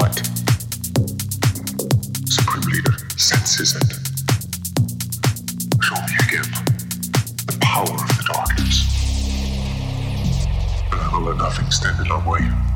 light. Supreme Leader senses it. Show me again the power of the darkness. I will let nothing stand in our way.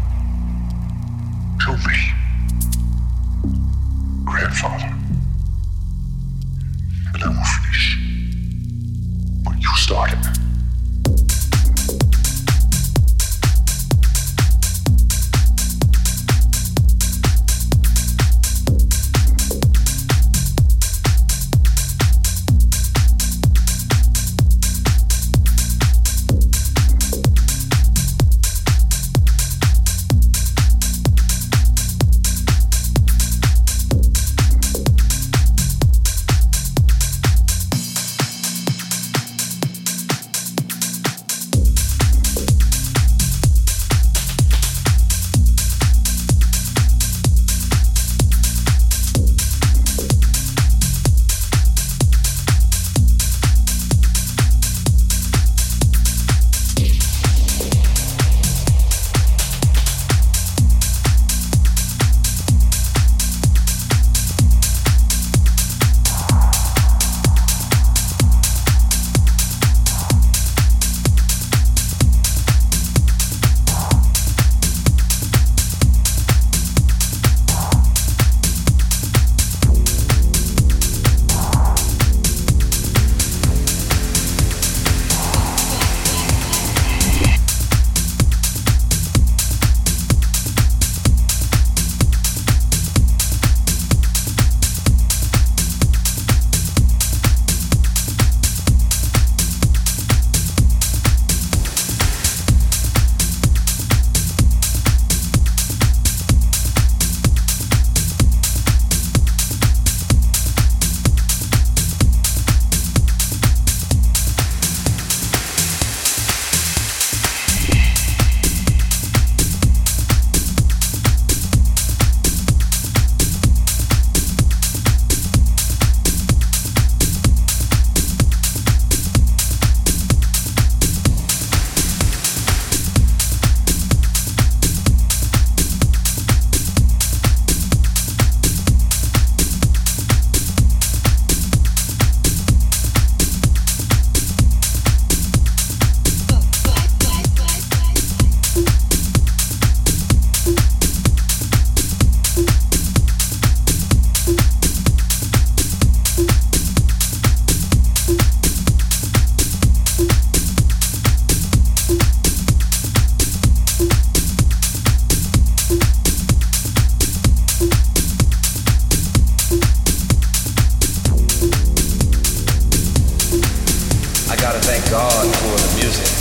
I gotta thank God for the music.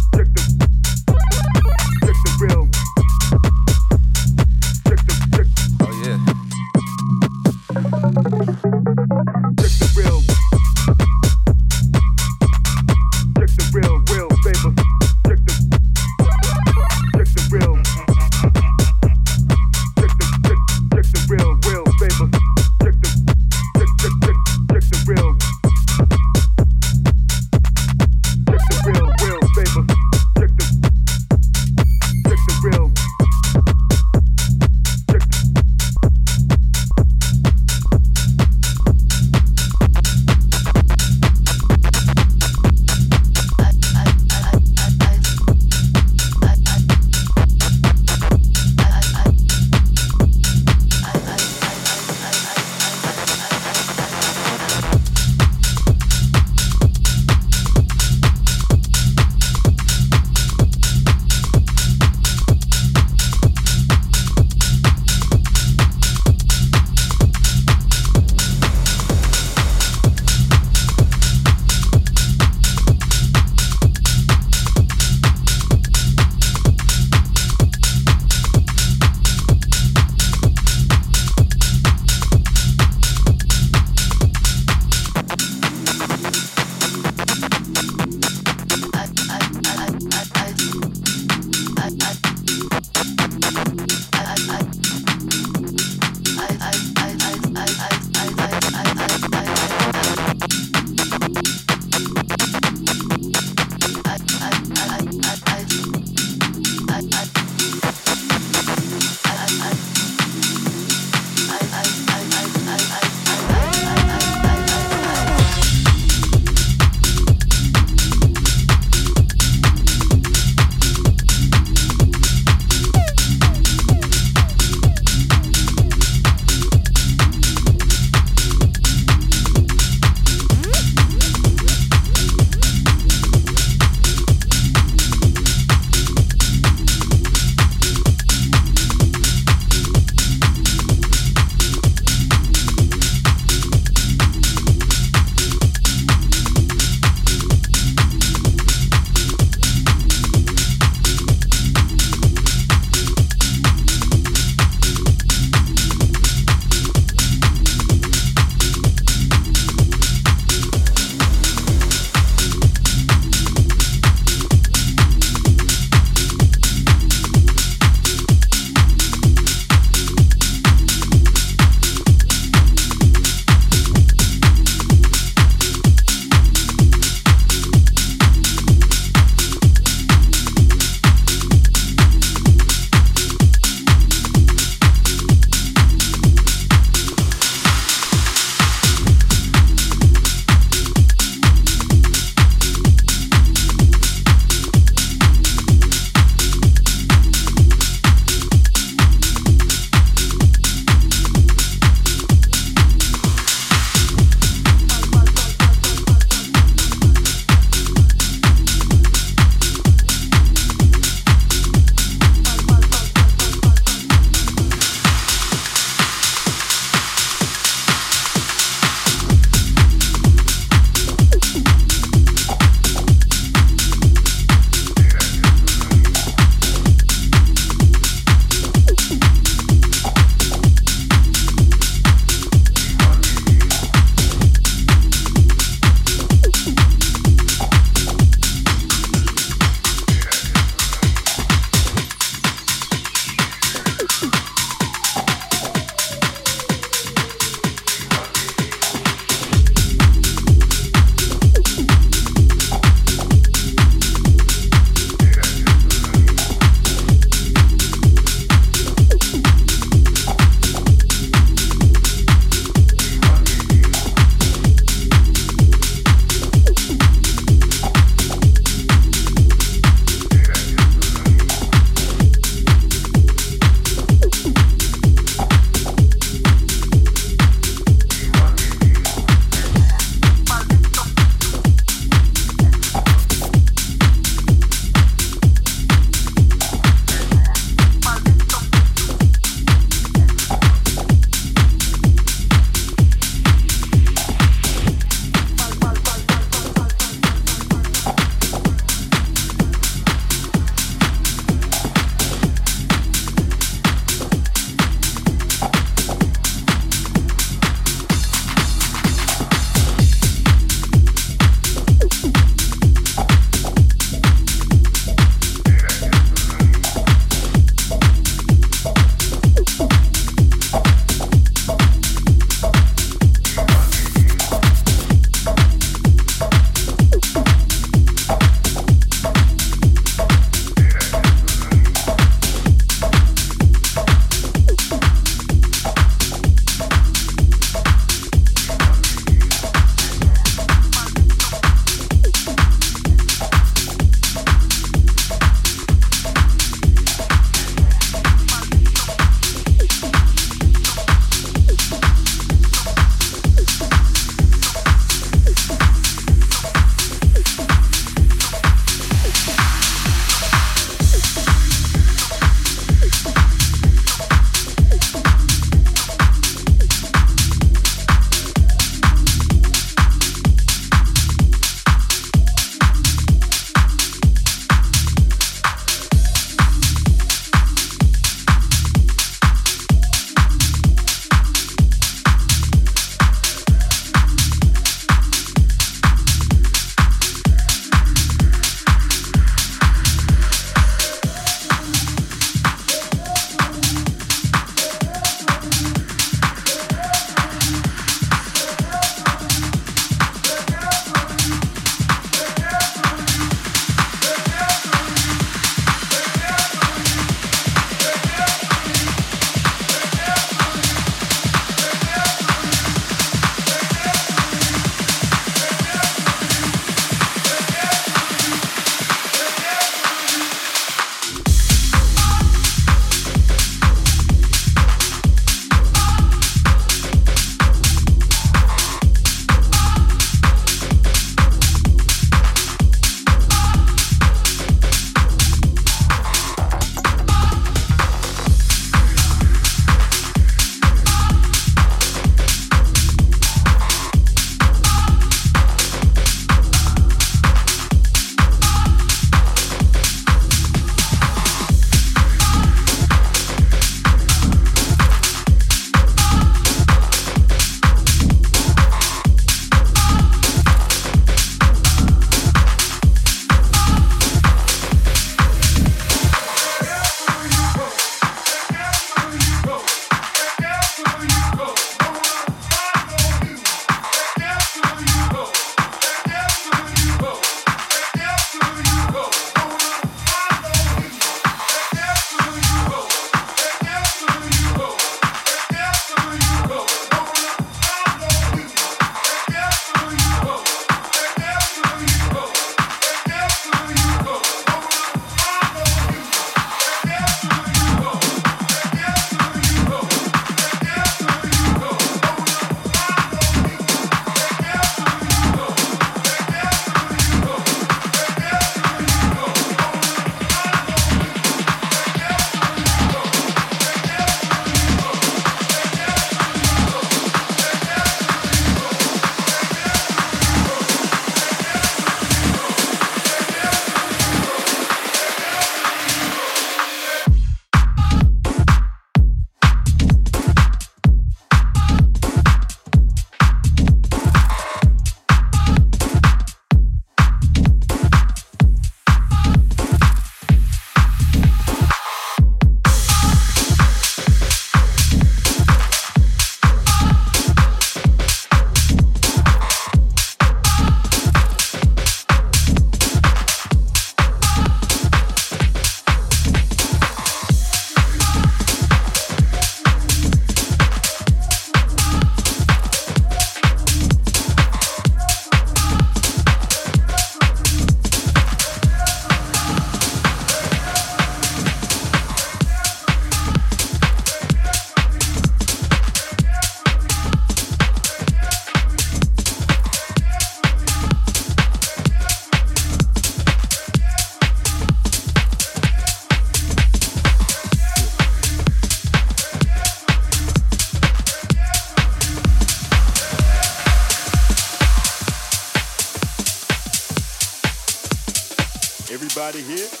out of here.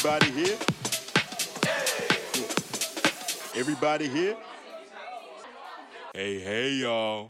Everybody here? Everybody here? Hey, hey, y'all.